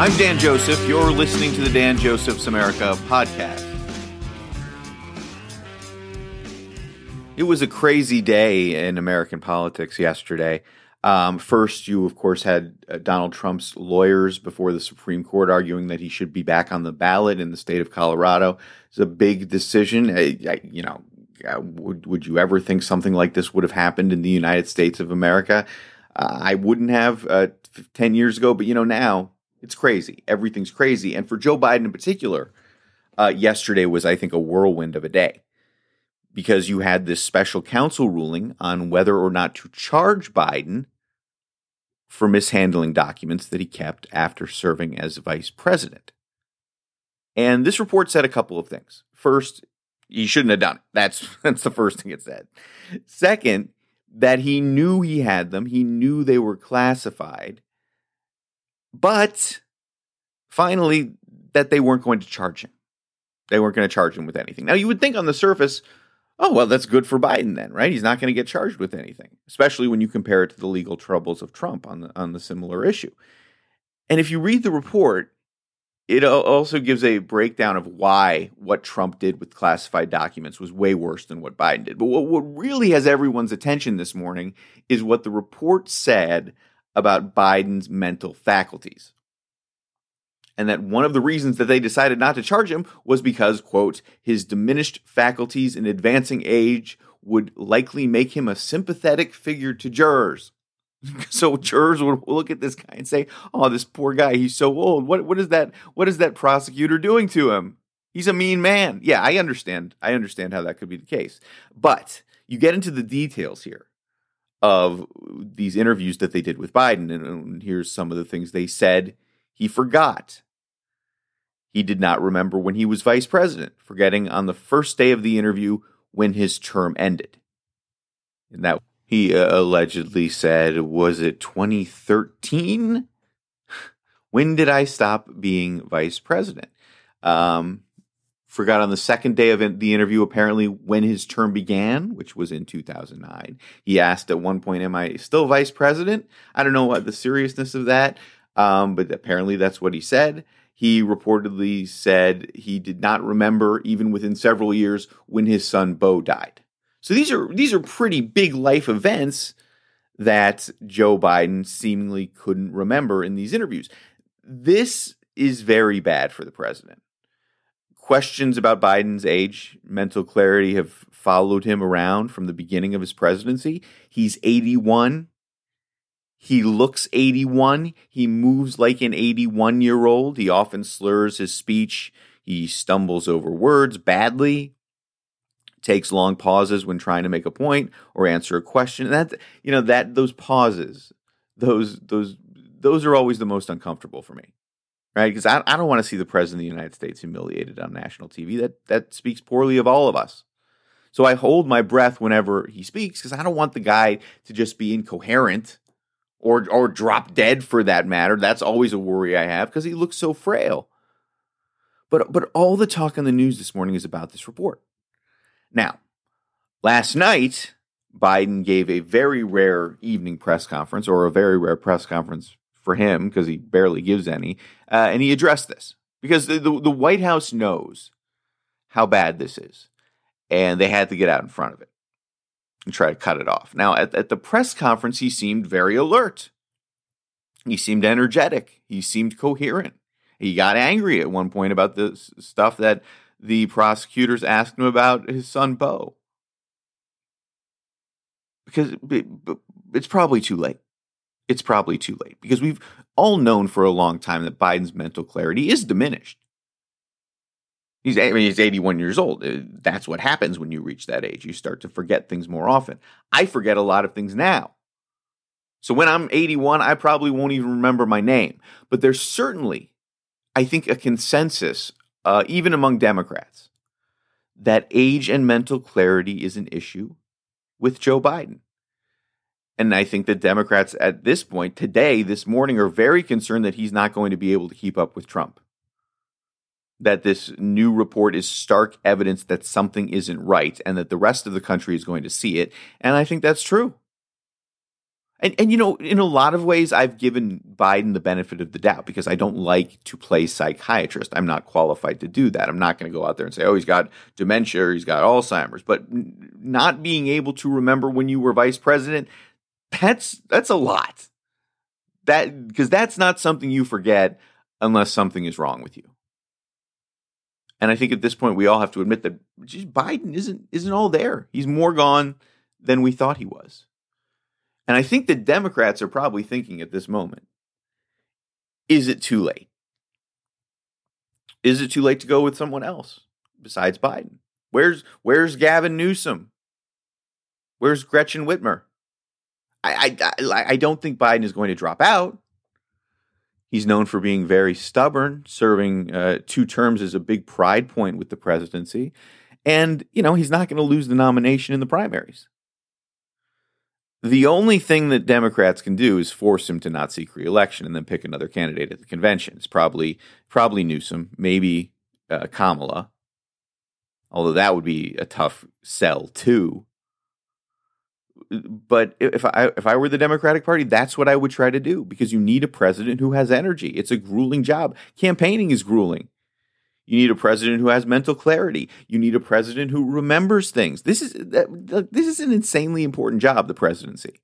I'm Dan Joseph. You're listening to the Dan Joseph's America podcast. It was a crazy day in American politics yesterday. Um, first, you, of course, had uh, Donald Trump's lawyers before the Supreme Court arguing that he should be back on the ballot in the state of Colorado. It's a big decision. I, I, you know, uh, would, would you ever think something like this would have happened in the United States of America? Uh, I wouldn't have uh, 10 years ago, but you know, now it's crazy. Everything's crazy. And for Joe Biden in particular, uh, yesterday was, I think, a whirlwind of a day because you had this special counsel ruling on whether or not to charge Biden for mishandling documents that he kept after serving as vice president. And this report said a couple of things. First, he shouldn't have done it. That's that's the first thing it said. Second, that he knew he had them, he knew they were classified, but finally that they weren't going to charge him. They weren't going to charge him with anything. Now you would think on the surface, oh, well, that's good for Biden then, right? He's not going to get charged with anything, especially when you compare it to the legal troubles of Trump on the, on the similar issue. And if you read the report, it also gives a breakdown of why what Trump did with classified documents was way worse than what Biden did. But what, what really has everyone's attention this morning is what the report said about Biden's mental faculties and that one of the reasons that they decided not to charge him was because, quote, his diminished faculties in advancing age would likely make him a sympathetic figure to jurors. so jurors would look at this guy and say, "Oh, this poor guy, he's so old. What what is that what is that prosecutor doing to him? He's a mean man." Yeah, I understand. I understand how that could be the case. But you get into the details here of these interviews that they did with Biden and here's some of the things they said he forgot he did not remember when he was vice president, forgetting on the first day of the interview when his term ended. And that he uh, allegedly said, was it 2013? when did I stop being vice president? Um, forgot on the second day of the interview, apparently, when his term began, which was in 2009. He asked at one point, Am I still vice president? I don't know what the seriousness of that, um, but apparently that's what he said. He reportedly said he did not remember, even within several years, when his son Beau died. So these are these are pretty big life events that Joe Biden seemingly couldn't remember in these interviews. This is very bad for the president. Questions about Biden's age, mental clarity have followed him around from the beginning of his presidency. He's 81. He looks 81. He moves like an 81 year old. He often slurs his speech. He stumbles over words badly, takes long pauses when trying to make a point or answer a question. And that, you know, that those pauses, those, those, those are always the most uncomfortable for me, right? Because I, I don't want to see the president of the United States humiliated on national TV. That, that speaks poorly of all of us. So I hold my breath whenever he speaks because I don't want the guy to just be incoherent or or drop dead for that matter. That's always a worry I have because he looks so frail. But but all the talk on the news this morning is about this report. Now, last night Biden gave a very rare evening press conference, or a very rare press conference for him because he barely gives any, uh, and he addressed this because the, the, the White House knows how bad this is, and they had to get out in front of it and try to cut it off. Now, at, at the press conference, he seemed very alert. He seemed energetic. He seemed coherent. He got angry at one point about the stuff that the prosecutors asked him about his son, Beau. Because it's probably too late. It's probably too late because we've all known for a long time that Biden's mental clarity is diminished. He's, I mean, he's 81 years old. Uh, that's what happens when you reach that age. You start to forget things more often. I forget a lot of things now. So when I'm 81, I probably won't even remember my name. But there's certainly, I think, a consensus, uh, even among Democrats, that age and mental clarity is an issue with Joe Biden. And I think the Democrats at this point, today, this morning, are very concerned that he's not going to be able to keep up with Trump that this new report is stark evidence that something isn't right and that the rest of the country is going to see it. And I think that's true. And, and you know, in a lot of ways, I've given Biden the benefit of the doubt because I don't like to play psychiatrist. I'm not qualified to do that. I'm not going to go out there and say, oh, he's got dementia or he's got Alzheimer's. But not being able to remember when you were vice president, that's that's a lot. That because that's not something you forget unless something is wrong with you. And I think at this point we all have to admit that Biden isn't isn't all there. He's more gone than we thought he was. And I think the Democrats are probably thinking at this moment, is it too late? Is it too late to go with someone else besides Biden? Where's where's Gavin Newsom? Where's Gretchen Whitmer? I, I, I don't think Biden is going to drop out. He's known for being very stubborn, serving uh, two terms is a big pride point with the presidency. And, you know, he's not going to lose the nomination in the primaries. The only thing that Democrats can do is force him to not seek reelection and then pick another candidate at the convention. It's probably probably Newsom, maybe uh, Kamala, although that would be a tough sell too but if I if I were the Democratic Party, that's what I would try to do because you need a president who has energy. It's a grueling job. Campaigning is grueling. You need a president who has mental clarity. You need a president who remembers things. This is this is an insanely important job, the presidency.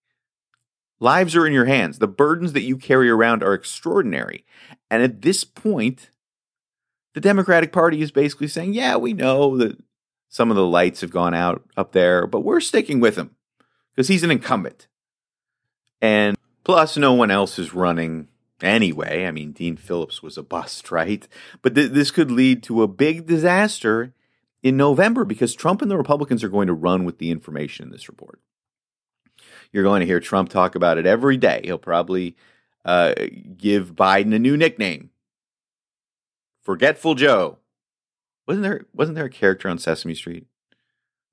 Lives are in your hands. The burdens that you carry around are extraordinary. And at this point, the Democratic Party is basically saying, "Yeah, we know that some of the lights have gone out up there, but we're sticking with him." Because he's an incumbent. And plus, no one else is running anyway. I mean, Dean Phillips was a bust, right? But th- this could lead to a big disaster in November because Trump and the Republicans are going to run with the information in this report. You're going to hear Trump talk about it every day. He'll probably uh, give Biden a new nickname, Forgetful Joe. Wasn't there wasn't there a character on Sesame Street,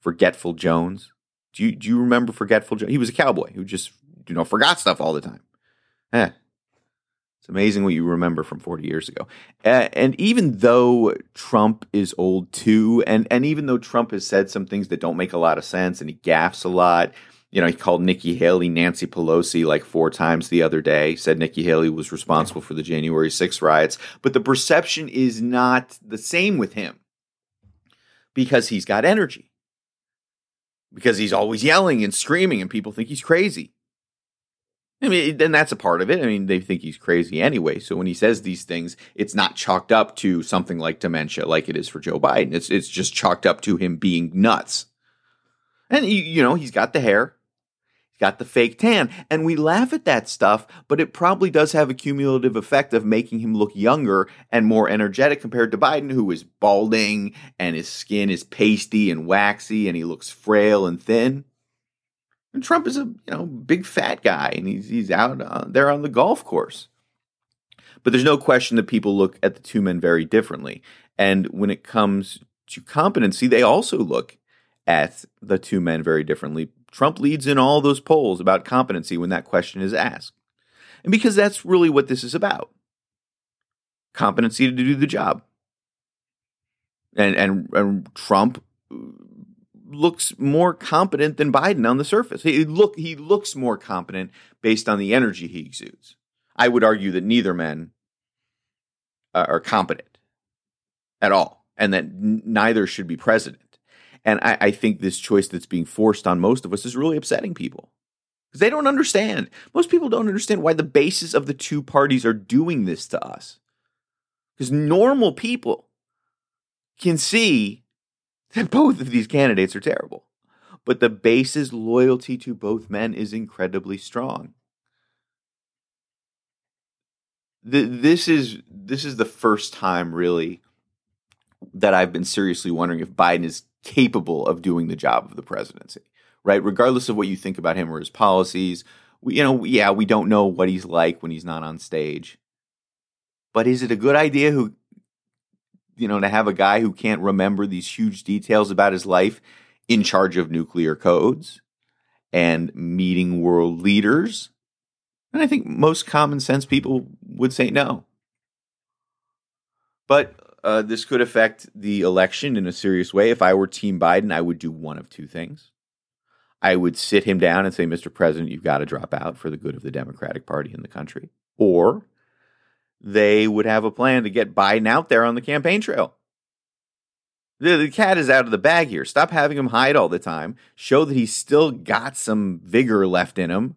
Forgetful Jones? Do you do you remember Forgetful Joe? He was a cowboy who just you know forgot stuff all the time. Eh. It's amazing what you remember from 40 years ago. Uh, and even though Trump is old too, and, and even though Trump has said some things that don't make a lot of sense and he gaffs a lot, you know, he called Nikki Haley Nancy Pelosi like four times the other day, said Nikki Haley was responsible for the January 6 riots. But the perception is not the same with him because he's got energy because he's always yelling and screaming and people think he's crazy. I mean, then that's a part of it. I mean, they think he's crazy anyway. So when he says these things, it's not chalked up to something like dementia, like it is for Joe Biden. It's it's just chalked up to him being nuts. And you, you know, he's got the hair, got the fake tan. And we laugh at that stuff, but it probably does have a cumulative effect of making him look younger and more energetic compared to Biden, who is balding and his skin is pasty and waxy and he looks frail and thin. And Trump is a you know big fat guy and he's he's out uh, there on the golf course. But there's no question that people look at the two men very differently. And when it comes to competency, they also look at the two men very differently. Trump leads in all those polls about competency when that question is asked. And because that's really what this is about competency to do the job. And, and, and Trump uh, looks more competent than Biden on the surface. He look he looks more competent based on the energy he exudes. I would argue that neither men uh, are competent at all, and that neither should be president. And I, I think this choice that's being forced on most of us is really upsetting people because they don't understand. Most people don't understand why the basis of the two parties are doing this to us. Because normal people can see that both of these candidates are terrible. But the base's loyalty to both men is incredibly strong. The, this is this is the first time really that I've been seriously wondering if Biden is capable of doing the job of the presidency, right? Regardless of what you think about him or his policies, we, you know, yeah, we don't know what he's like when he's not on stage. But is it a good idea who you know to have a guy who can't remember these huge details about his life in charge of nuclear codes and meeting world leaders? And I think most common sense people would say no. But uh, this could affect the election in a serious way. If I were Team Biden, I would do one of two things. I would sit him down and say, Mr. President, you've got to drop out for the good of the Democratic Party in the country. Or they would have a plan to get Biden out there on the campaign trail. The, the cat is out of the bag here. Stop having him hide all the time. Show that he's still got some vigor left in him.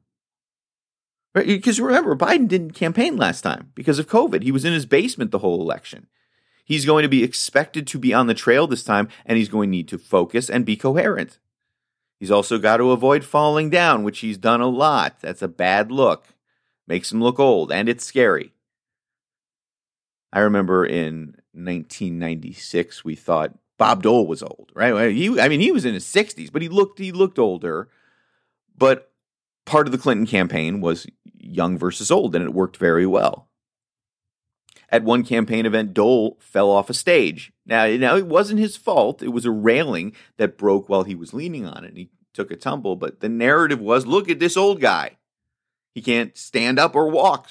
Right? Because remember, Biden didn't campaign last time because of COVID. He was in his basement the whole election. He's going to be expected to be on the trail this time, and he's going to need to focus and be coherent. He's also got to avoid falling down, which he's done a lot. That's a bad look. Makes him look old, and it's scary. I remember in 1996, we thought Bob Dole was old, right? He, I mean, he was in his 60s, but he looked he looked older. But part of the Clinton campaign was young versus old, and it worked very well. At one campaign event, Dole fell off a stage. Now, now it wasn't his fault. It was a railing that broke while he was leaning on it. And he took a tumble, but the narrative was, look at this old guy. He can't stand up or walk.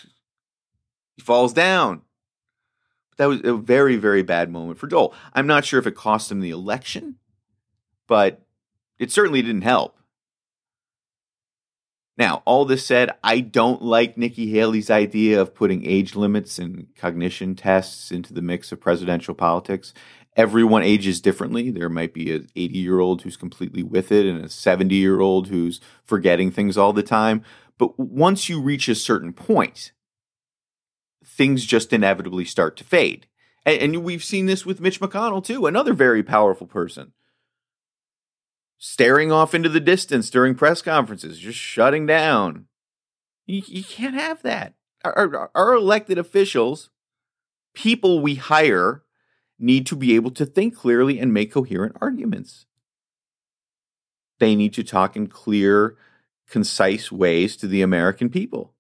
He falls down But that was a very, very bad moment for Dole. I'm not sure if it cost him the election, but it certainly didn't help. Now, all this said, I don't like Nikki Haley's idea of putting age limits and cognition tests into the mix of presidential politics. Everyone ages differently. There might be an 80 year old who's completely with it and a 70 year old who's forgetting things all the time. But once you reach a certain point, things just inevitably start to fade. And, and we've seen this with Mitch McConnell, too, another very powerful person. Staring off into the distance during press conferences, just shutting down. You, you can't have that. Our, our, our elected officials, people we hire, need to be able to think clearly and make coherent arguments. They need to talk in clear, concise ways to the American people.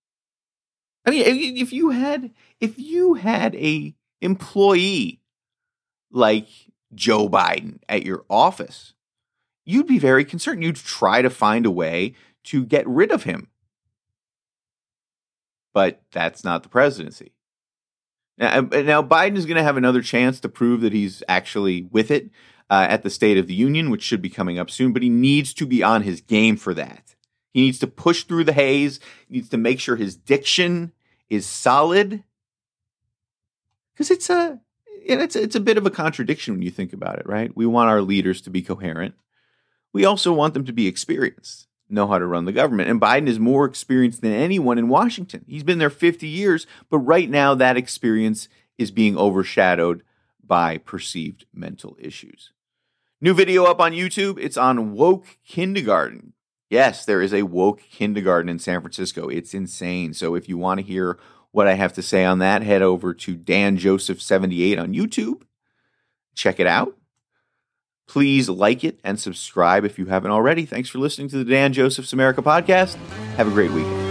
I mean, if you had if you had a employee like Joe Biden at your office, you'd be very concerned. You'd try to find a way to get rid of him. But that's not the presidency. Now, now Biden is going to have another chance to prove that he's actually with it uh, at the State of the Union, which should be coming up soon, but he needs to be on his game for that. He needs to push through the haze. He needs to make sure his diction is solid. Because it's a it's it's a bit of a contradiction when you think about it, right? We want our leaders to be coherent. We also want them to be experienced, know how to run the government. And Biden is more experienced than anyone in Washington. He's been there 50 years, but right now that experience is being overshadowed by perceived mental issues. New video up on YouTube. It's on woke kindergarten. Yes, there is a woke kindergarten in San Francisco. It's insane. So if you want to hear what I have to say on that, head over to Dan Joseph 78 on YouTube. Check it out. Please like it and subscribe if you haven't already. Thanks for listening to the Dan Joseph's America podcast. Have a great weekend.